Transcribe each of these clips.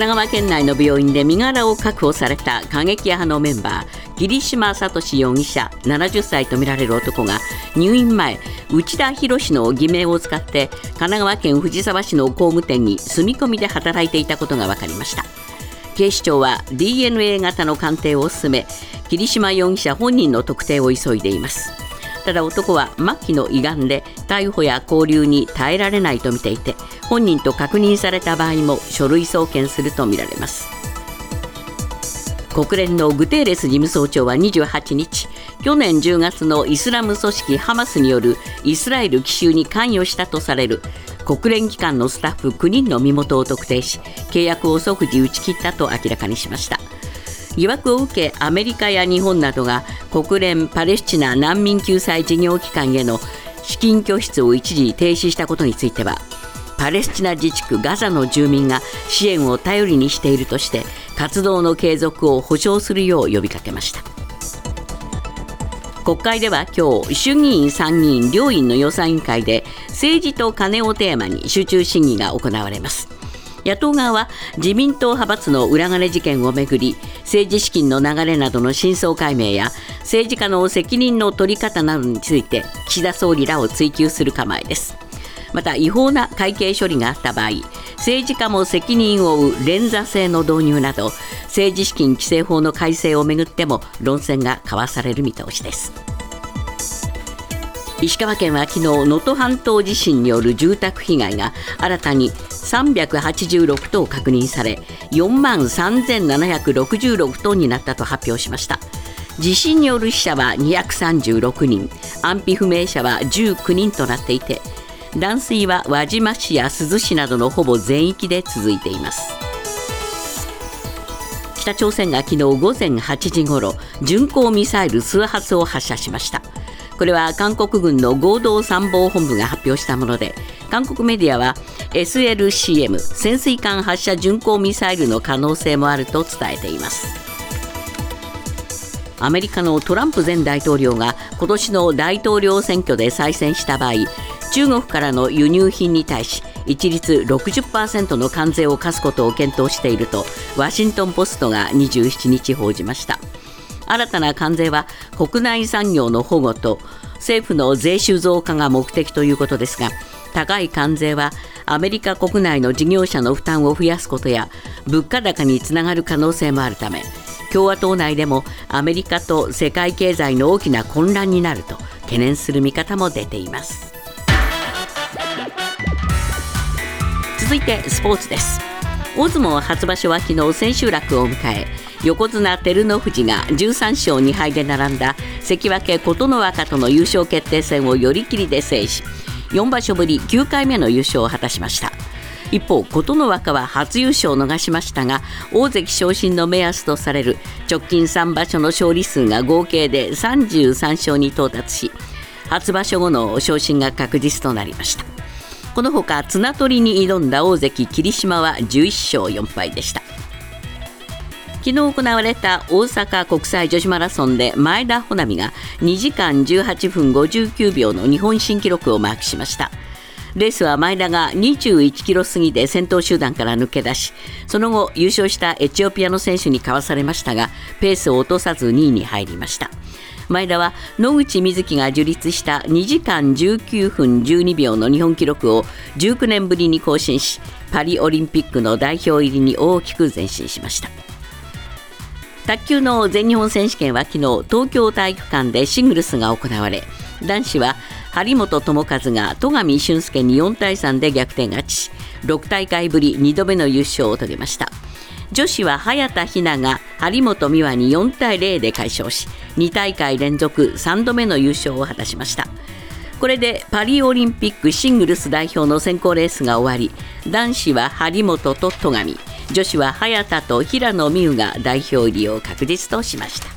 神奈川県内の病院で身柄を確保された過激派のメンバー桐島聡容疑者70歳とみられる男が入院前内田博の偽名を使って神奈川県藤沢市の工務店に住み込みで働いていたことが分かりました。警視庁は DNA 型の鑑定を進め桐島容疑者本人の特定を急いでいます。ただ男は末期の胃がんで逮捕や拘留に耐えられないと見ていて本人と確認された場合も書類送検するとみられます。国連のグテーレス事務総長は28日去年10月のイスラム組織ハマスによるイスラエル奇襲に関与したとされる国連機関のスタッフ9人の身元を特定し契約を即時打ち切ったと明らかにしました。疑惑を受けアメリカや日本などが国連パレスチナ難民救済事業機関への資金拠出を一時停止したことについてはパレスチナ自治区ガザの住民が支援を頼りにしているとして活動の継続を保障するよう呼びかけました。国会では今日衆議院参議院両院の予算委員会で政治と金をテーマに集中審議が行われます。野党側は自民党派閥の裏金事件をめぐり政治資金の流れなどの真相解明や政治家の責任の取り方などについて岸田総理らを追及する構えです。また違法な会計処理があった場合政治家も責任を負う連座制の導入など政治資金規正法の改正をめぐっても論戦が交わされる見通しです。石川県は昨日能登半島地震による住宅被害が新たに386棟確認され4万3766トンになったと発表しました。地震による死者は236人安否不明者は19人となっていて断水は輪島市や珠洲市などのほぼ全域で続いています。北朝鮮が昨日午前8時ごろ巡航ミサイル数発を発射しました。これは韓国軍の合同参謀本部が発表したもので韓国メディアは SLCM 潜水艦発射巡航ミサイルの可能性もあると伝えていますアメリカのトランプ前大統領が今年の大統領選挙で再選した場合中国からの輸入品に対し一律60%の関税を課すことを検討しているとワシントン・ポストが27日報じました。新たな関税は国内産業の保護と政府の税収増加が目的ということですが高い関税はアメリカ国内の事業者の負担を増やすことや物価高につながる可能性もあるため共和党内でもアメリカと世界経済の大きな混乱になると懸念する見方も出ています。続いてスポーツです。大相撲初場所は昨日千秋楽を迎え横綱照ノ富士が13勝2敗で並んだ関脇琴ノ若との優勝決定戦を寄り切りで制し4場所ぶり9回目の優勝を果たしました。一方琴ノ若は初優勝を逃しましたが大関昇進の目安とされる直近3場所の勝利数が合計で33勝に到達し初場所後の昇進が確実となりました。このほか綱取りに挑んだ大関霧島は11勝4敗でした。昨日行われた大阪国際女子マラソンで前田穂波が2時間18分59秒の日本新記録をマークしました。レースは前田が21キロ過ぎで先頭集団から抜け出しその後優勝したエチオピアの選手にかわされましたがペースを落とさず2位に入りました。前田は野口みずきが樹立した2時間19分12秒の日本記録を19年ぶりに更新しパリオリンピックの代表入りに大きく前進しました。卓球の全日本選手権は昨日東京体育館でシングルスが行われ男子は張本智和が戸上俊介に4対3で逆転勝ち。6大会ぶり2度目の優勝を遂げました。女子は早田ひなが張本美和に4対0で快勝し2大会連続3度目の優勝を果たしました。これでパリオリンピックシングルス代表の選考レースが終わり男子は張本と戸上女子は早田と平野美宇が代表入りを確実としました。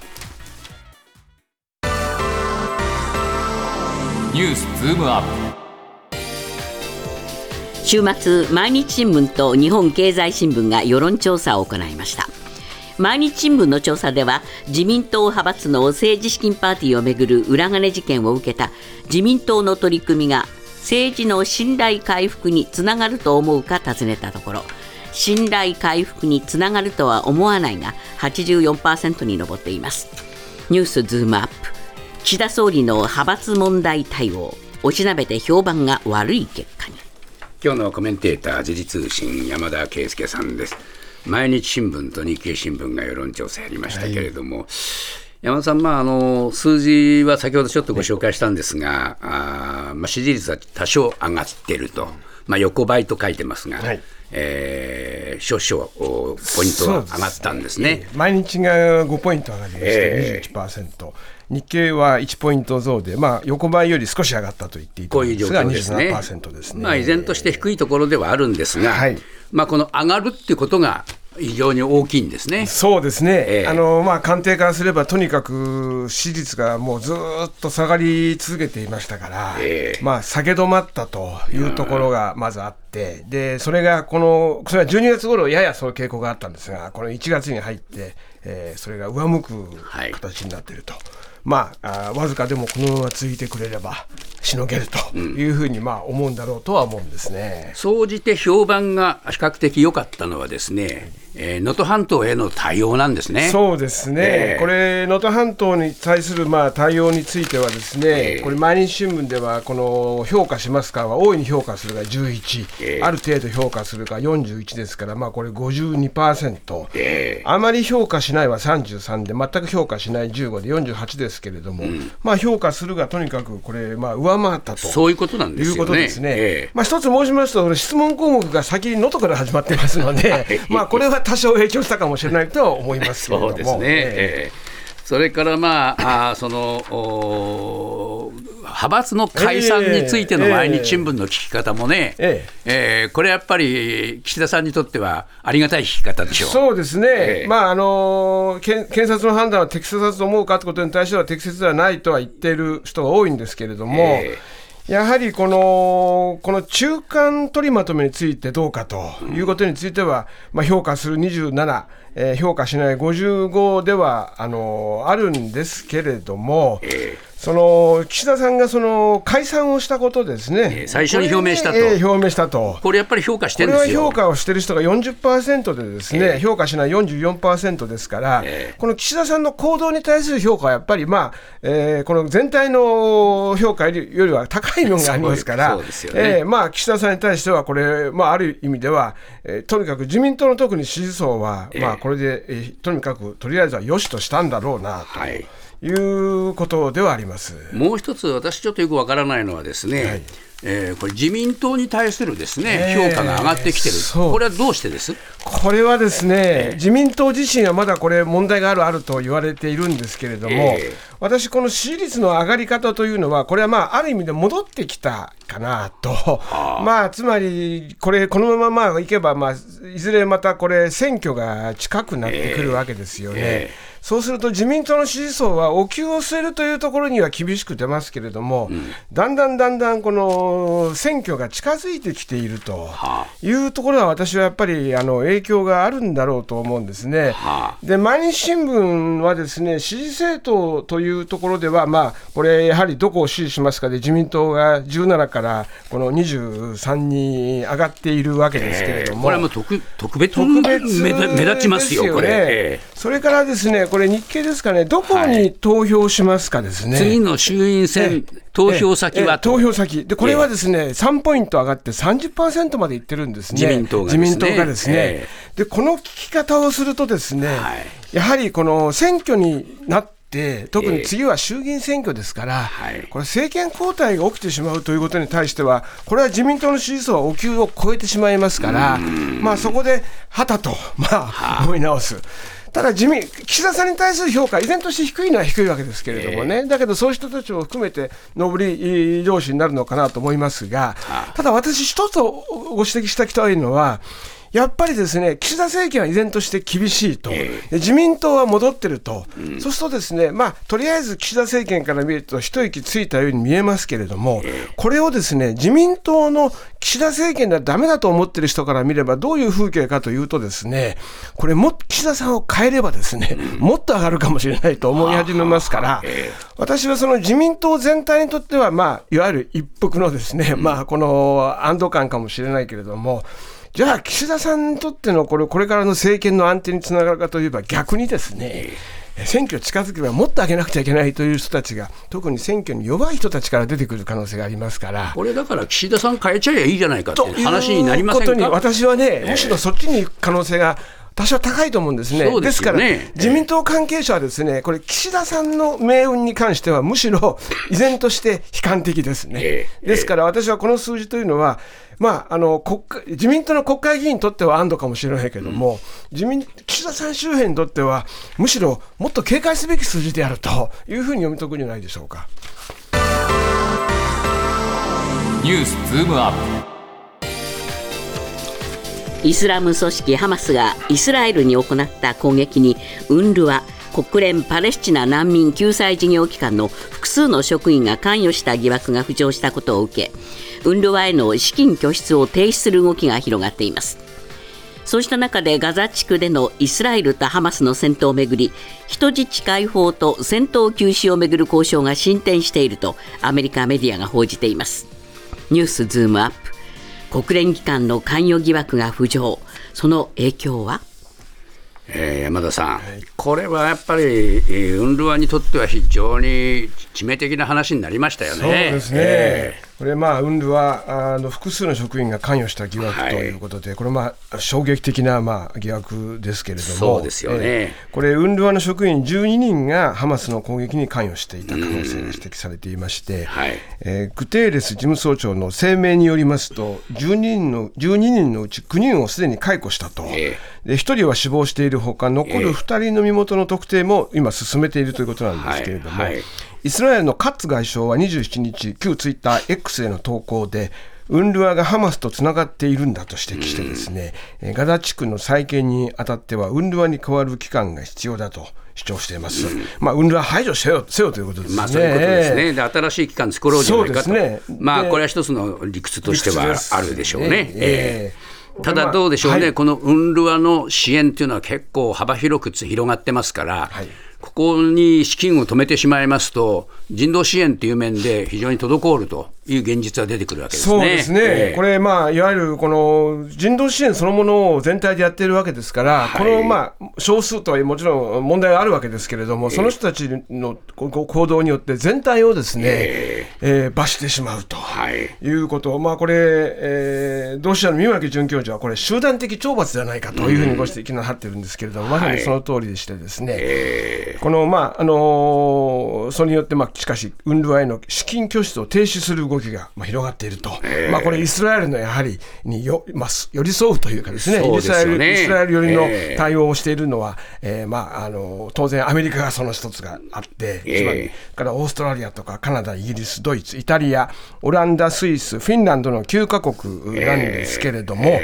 ニュースズームアップ。週末毎日新聞と日本経済新聞が世論調査を行いました。毎日新聞の調査では自民党派閥の政治資金パーティーをめぐる裏金事件を受けた自民党の取り組みが政治の信頼回復につながると思うか尋ねたところ信頼回復につながるとは思わないが84%に上っています。ニュースズームアップ。岸田総理の派閥問題対応。おしなべて評判が悪い結果に。今日のコメンテーター時事通信山田圭介さんです。毎日新聞と日経新聞が世論調査やりましたけれども、はい、山田さん、まあ、あの数字は先ほどちょっとご紹介したんですが、あまあ、支持率は多少上がっていると、まあ、横ばいと書いてますが、はい、えー、少々ポイントが上がったんですね、ね、毎日が5ポイント上がりまして、えー、21%。日経は1ポイント増で、まあ、横ばいより少し上がったと言っていいと思うんですが、こういう状況ですね。ですね。まあ、依然として低いところではあるんですが、はい、まあ、この上がるっていうことが、非常に大きいんですね。そうですね、えー、あのまあ、官邸からすれば、とにかく支持率がもうずっと下がり続けていましたから、えー、まあ、下げ止まったというところがまずあって、でそれがこの、それは12月頃ややそういう傾向があったんですが、この1月に入って、えー、それが上向く形になっていると。はいまあ、あわずかでもこのまま続いてくれればしのげるというふうにまあ思うんだろうとは思うんですね。総じて評判が比較的良かったのはですね、え能、登半島への対応なんですね。そうですね。えー、これ能登半島に対するまあ対応についてはですね、えー、これ毎日新聞ではこの評価しますかは大いに評価するが11、えー、ある程度評価するか41ですから、まあこれ52%、えー、あまり評価しないは33で全く評価しない15で48ですけれども、うん、まあ評価するがとにかくこれまあ上回ったとそういうことなんですね。いうことですね。えー、まあ一つ申しますと質問項目が先に能登から始まってますので、まあこれは多少影響したかもしれないと思いますけれども。そうですね、えー、それからまあ、あその派閥の解散についての毎日新聞の聞き方もね、えー、えー、これやっぱり岸田さんにとってはありがたい聞き方でしょう。そうですね、えー、まああの検察の判断は適切だと思うかということに対しては適切ではないとは言っている人が多いんですけれども。えーやはりこのこの中間取りまとめについてどうかということについては、まあ、評価する27、えー、評価しない55ではあのあるんですけれども、その岸田さんがその解散をしたことですね、えー、最初に表明したと、えー、表明したと、これやっぱり評価してるんですよ。これは評価をしてる人が40%で、ですね、えー、評価しない44%ですから、えー、この岸田さんの行動に対する評価はやっぱり、まあえー、この全体の評価よりは高いのがありますから、ね。えーまあ、岸田さんに対しては、これ、まあ、ある意味では、えー、とにかく自民党の特に支持層は、まあ、これで、えー、とにかくとりあえずはよしとしたんだろうなと。はいいうことではあります。もう一つ、私ちょっとよくわからないのはですね、はい。えー、これ自民党に対するですね、評価が上がってきてる、これはどうしてです？これはですね、自民党自身はまだこれ、問題があるあると言われているんですけれども、えー、私、この支持率の上がり方というのは、これはまあ、ある意味で戻ってきたかなと、まあ、つまり、これ、このまままあいけば、まあ、いずれまたこれ、選挙が近くなってくるわけですよね。えーえーそうすると自民党の支持層はお給を据えるというところには厳しく出ますけれども、うん、だんだんだんだんこの選挙が近づいてきているというところは、私はやっぱりあの影響があるんだろうと思うんですね。はあ、で毎日新聞はですね支持政党というところでは、まあ、これ、やはりどこを支持しますかで、自民党が17からこの23に上がっているわけですけれども、これはもう特特別特別目立ちますよ、これ。それからですねこれ、日経ですかね、どこに投票しますかですね。はい、次の衆院選、投票先は投票先。で、これはですね、3ポイント上がって30%までいってるんですね。自民党がですね。自民党がですね。で、この聞き方をするとですね、はい、やはりこの選挙になって、特に次は衆議院選挙ですから、えーこれ、政権交代が起きてしまうということに対しては、これは自民党の支持層はお給を超えてしまいますから、まあ、そこで、はたと、まあ、思い直す。ただ自民、岸田さんに対する評価、依然として低いのは低いわけですけれどもね、えー、だけどそういう人たちを含めて、上り上司になるのかなと思いますが、ただ私、一つご指摘したきたいのは、やっぱりですね岸田政権は依然として厳しいと、えー、自民党は戻ってると、うん、そうするとですね、まあ、とりあえず岸田政権から見ると、一息ついたように見えますけれども、えー、これをですね自民党の岸田政権ではだめだと思ってる人から見れば、どういう風景かというと、ですねこれも、岸田さんを変えれば、ですね、うん、もっと上がるかもしれないと思い始めますから、えー、私はその自民党全体にとっては、まあ、いわゆる一服のですね、うん、まあ、この安堵感かもしれないけれども、じゃあ、岸田さんにとってのこれこれからの政権の安定につながるかといえば、逆にですね、選挙近づけばもっと上げなくちゃいけないという人たちが、特に選挙に弱い人たちから出てくる可能性がありますから、これだから岸田さん変えちゃえばいいじゃないかって話になりませんか？私はね、むしろそっちに可能性が多少高いと思うんですね。ですねですから、自民党関係者はですね、これ、岸田さんの命運に関しては、むしろ依然として悲観的ですね。ですから、私はこの数字というのは、まあ、あの国会自民党の国会議員にとっては安堵かもしれないけれども、うん、自民岸田さん周辺にとっては、むしろもっと警戒すべき数字であるというふうに読み解くんじゃないでしょうか。ニュースズームアップイスラム組織ハマスがイスラエルに行った攻撃にウンルワ国連パレスチナ難民救済事業機関の複数の職員が関与した疑惑が浮上したことを受けウンルワへの資金拠出を停止する動きが広がっています。そうした中でガザ地区でのイスラエルとハマスの戦闘をめぐり人質解放と戦闘休止をめぐる交渉が進展しているとアメリカメディアが報じています。ニュースズームアップ。国連機関の関与疑惑が浮上。その影響は？えー、山田さん、はい、これはやっぱり、えー、ウンルワにとっては非常に致命的な話になりましたよね。そうですね、えーこれ、まあ、ウンルはあの複数の職員が関与した疑惑ということで、はい、これ、まあ、衝撃的な、まあ、疑惑ですけれども、そうですよね、えー、これ、ウンルワの職員12人がハマスの攻撃に関与していた可能性が指摘されていまして、はい。えー、グテーレス事務総長の声明によりますと、12人の ,12 人のうち9人をすでに解雇したと、えー、で1人は死亡しているほか、残る2人の身元の特定も今、進めているということなんですけれども。はいはいイスラエルのカッツ外相は27日、旧ツイッター X への投稿で、ウンルワがハマスとつながっているんだと指摘してですね、うん、ガザ地区の再建にあたってはウンルワに代わる機関が必要だと主張しています。うん、まあ、ウンルワ排除せよせよということですね。まあ、そういうことですね。で、新しい機関作ろうじゃないかと。ね、まあ、これは一つの理屈としてはあるでしょうね。ねえ。ー、ただどうでしょうね、はい、このウンルワの支援というのは結構幅広く広がってますから、はいここに資金を止めてしまいますと、人道支援という面で非常に滞るという現実は出てくるわけですね。そうですね、えー、これ、まあ、いわゆるこの人道支援そのものを全体でやっているわけですから、はい、この、まあ、少数とはもちろん問題があるわけですけれども、その人たちの行動によって全体をですね、えー、えー、罰してしまうとい。うこと、はい、まあ、これ、えー、同志社の三脇准教授は、これ、集団的懲罰ではないかというふうにご指摘なさってるんですけれども、うん、まさにその通りでしてですね、はい、この、まああのー、それによって、まあ、しかし、ウンルワへの資金拠出を停止する動きが、まあ、広がっていると、まあ、これ、イスラエルのやはりによ、まあ、寄り添うというかですね、ねイスラエルイスラエル寄りの対応をしているのは、えー、まああの当然、アメリカがその一つがあって、つまりからオーストラリアとかカナダ、イギリス、ドイツ、イタリア、オランダ、スイス、フィンランドの9か国なんですけれども、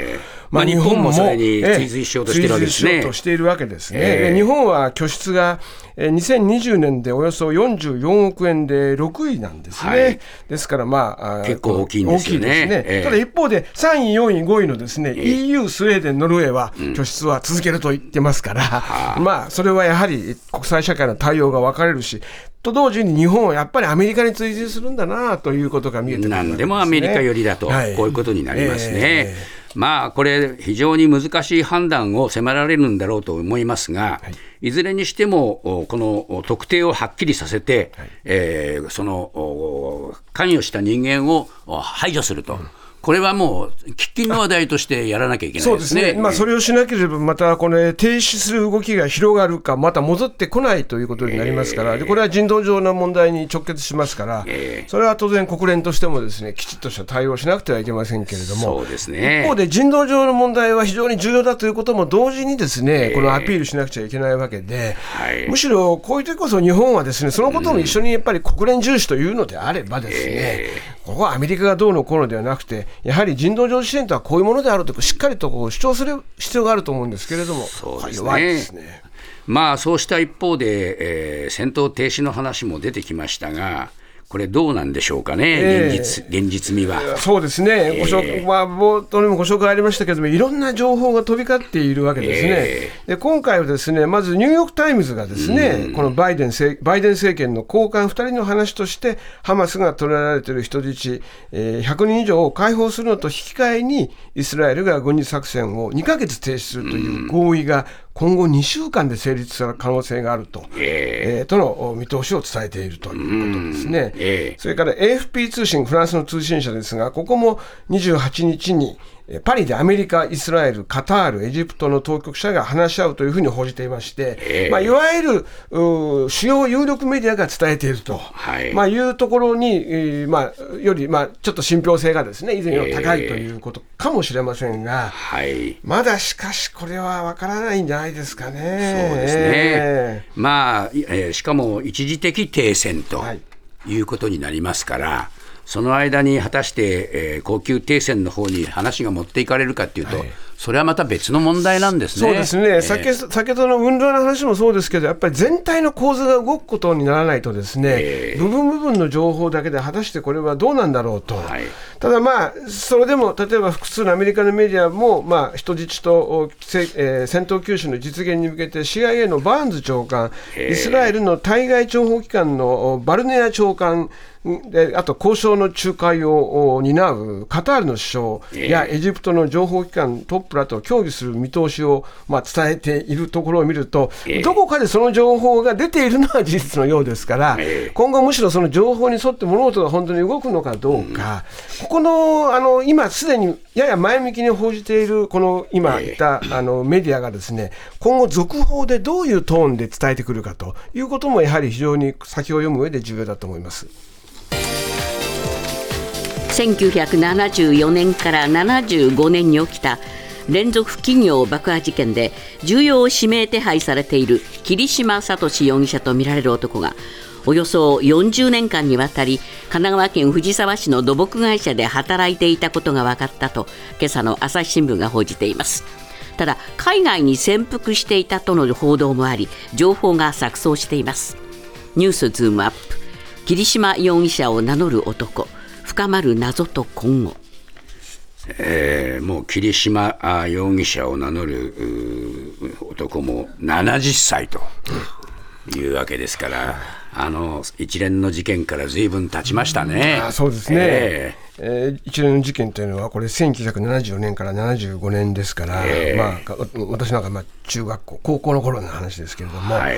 まあ、日本もそれに追随しようとしているわけですね。としているわけですね。日本は拠出が2020年でおよそ44億円で6位なんですね。はい、ですから、まあ、結構大きいんですよね。ね。えー、ただ一方で、3位、4位、5位のですね、えー、EU、スウェーデン、ノルウェーは拠出は続けると言ってますから、うん、まあ、それはやはり国際社会の対応が分かれるし、と同時に日本はやっぱりアメリカに追随するんだなということが見えてくる、ね、何でもアメリカ寄りだと、はい、こういうことになりますね。えーまあ、これ、非常に難しい判断を迫られるんだろうと思いますが、はい、いずれにしても、この特定をはっきりさせて、はい、えー、その関与した人間を排除すると。うんこれはもう喫緊の話題としてやらなきゃいけないですね。そうですね。まあ、それをしなければ、またこれ、停止する動きが広がるか、また戻ってこないということになりますから、でこれは人道上の問題に直結しますから、それは当然、国連としてもですねきちっとした対応しなくてはいけませんけれども、そうですね、一方で人道上の問題は非常に重要だということも同時にですね、このアピールしなくちゃいけないわけで、むしろこういう時こそ日本はですねそのことも一緒にやっぱり国連重視というのであればですね、ここはアメリカがどうのこうのではなくて、やはり人道上支援とはこういうものであるとしっかりとこう主張する必要があると思うんですけれども、そうですね。ですねまあ、そうした一方で、えー、戦闘停止の話も出てきましたが、これどうなんでしょうかね、えー、現実現実味は。そうですね、ご紹介、まあ、冒頭にもご紹介ありましたけれども、いろんな情報が飛び交っているわけですね。えー、で今回はですね、まずニューヨーク・タイムズがですね、このバイデンバイデン政権の高官2人の話として、ハマスが捕らえられている人質、えー、100人以上を解放するのと引き換えに、イスラエルが軍事作戦を2か月停止するという合意が今後2週間で成立する可能性があると、えー、えー、との見通しを伝えているということですね。えー、それから AFP 通信、フランスの通信社ですが、ここも28日に、パリでアメリカ、イスラエル、カタール、エジプトの当局者が話し合うというふうに報じていまして、えー、まあ、いわゆる主要有力メディアが伝えていると、はい、まあ、いうところに、えー、まあ、より、まあ、ちょっと信憑性がですね以前より高いということかもしれませんが、はい、まだしかし、これは分からないんじゃないですかね。そうですね、えー、まあえー、しかも一時的停戦ということになりますから。その間に果たして、えー、恒久停戦の方に話が持っていかれるかというと、はい、それはまた別の問題なんですね。そうですね、えー、先先ほどの運動の話もそうですけど、やっぱり全体の構図が動くことにならないと、ですね、えー、部分部分の情報だけで果たしてこれはどうなんだろうと、はい、ただまあ、それでも例えば複数のアメリカのメディアも、まあ、人質と、えー、戦闘休止の実現に向けて、CIA のバーンズ長官、イスラエルの対外諜報機関のバルネア長官、であと交渉の仲介を担うカタールの首相やエジプトの情報機関トップらと協議する見通しを、まあ、伝えているところを見ると、どこかでその情報が出ているのは事実のようですから、今後、むしろその情報に沿って物事が本当に動くのかどうか、ここのあの今、すでにやや前向きに報じているこの今言ったあのメディアがですね今後、続報でどういうトーンで伝えてくるかということもやはり非常に先を読む上で重要だと思います。1974年から75年に起きた連続企業爆破事件で重要指名手配されている桐島聡容疑者とみられる男がおよそ40年間にわたり神奈川県藤沢市の土木会社で働いていたことが分かったと今朝の朝日新聞が報じています。ただ海外に潜伏していたとの報道もあり情報が錯綜しています。ニュースズームアップ。桐島容疑者を名乗る男。深まる謎と今後。えー、もう桐島容疑者を名乗る男も70歳というわけですから、あの一連の事件からずいぶん経ちましたね。あそうですね、えーえー、一連の事件というのは、これ、1974年から75年ですから、えー、まあ、私なんかまあ中学校、高校の頃の話ですけれども、はい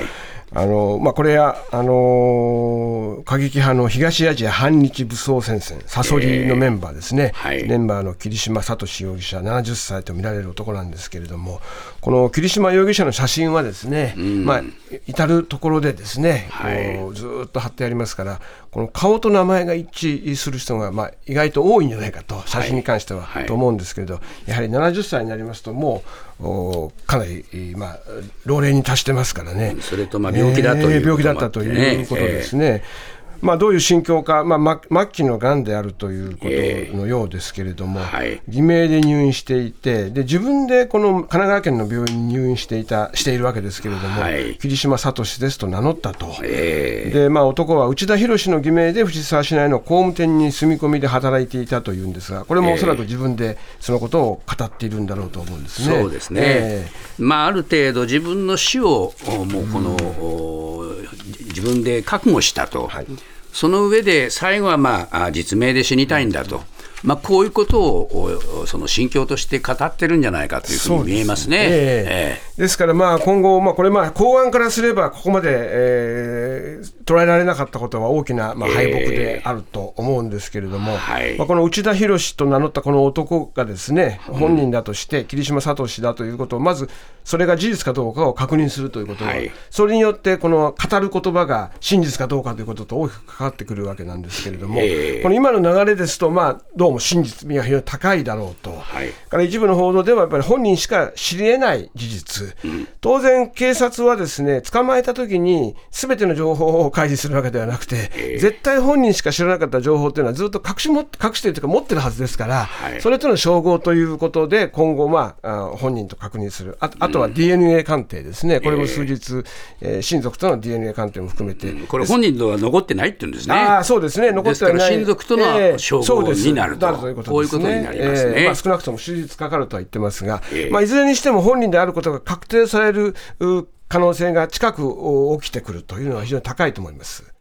あのまあ、これはあの過激派の東アジア反日武装戦線、サソリのメンバーですね、えーはい、メンバーの桐島聡容疑者、70歳と見られる男なんですけれども、この桐島容疑者の写真はですね、うん、まあ、至る所でですね、はい、ずっと貼ってありますから、この顔と名前が一致する人が、まあ、意外と多いんじゃないかと、写真に関しては、はい、と思うんですけれど、やはり70歳になりますと、もうかなり、まあ、老齢に達してますからね。それとまあ病気だという、えー、病気だったということですね。えーまあ、どういう心境か、まあ、末期のがんであるということのようですけれども、えーはい、偽名で入院していてで、自分でこの神奈川県の病院に入院していたしているわけですけれども、はい、桐島聡ですと名乗ったと、えー、でまあ、男は内田博の偽名で藤沢市内の工務店に住み込みで働いていたというんですが、これもおそらく自分でそのことを語っているんだろうと思うんですね。そうですね、えー、まあ、ある程度、自分の死をもうこの、うん、自分で覚悟したと。はいその上で最後はまあ実名で死にたいんだと。まあ、こういうことをその心境として語ってるんじゃないかというふうに見えますね。ですえー、ですから、まあ、今後、まあ、これ、まあ、公安からすれば、ここまで、えー、捉えられなかったことは大きな、まあ、敗北であると思うんですけれども、えーはい、まあ、この内田博と名乗ったこの男がですね、本人だとして、桐島聡だということを、まず、それが事実かどうかを確認するということは、はい、それによって、この語る言葉が真実かどうかということと大きく関わってくるわけなんですけれども、えー、この今の流れですと、まあ、どううも真実味が非常に高いだろうと、はい、から一部の報道ではやっぱり本人しか知り得ない事実、うん、当然、警察はですね捕まえたときに、すべての情報を開示するわけではなくて、えー、絶対本人しか知らなかった情報というのは、ずっと隠しも隠しているというか、持ってるはずですから、はい、それとの照合ということで、今後、まあ、本人と確認する、ああとは DNA 鑑定ですね、これも数日、えー、親族との DNA 鑑定も含めて、これ、本人とは残ってないっていうんですね。あそうですね。残ってはない。親族との照合になると、えー、そういうことですね。えーまあ、少なくとも手術かかるとは言ってますが、えー、まあ、いずれにしても本人であることが確定される可能性が近く起きてくるというのは非常に高いと思います。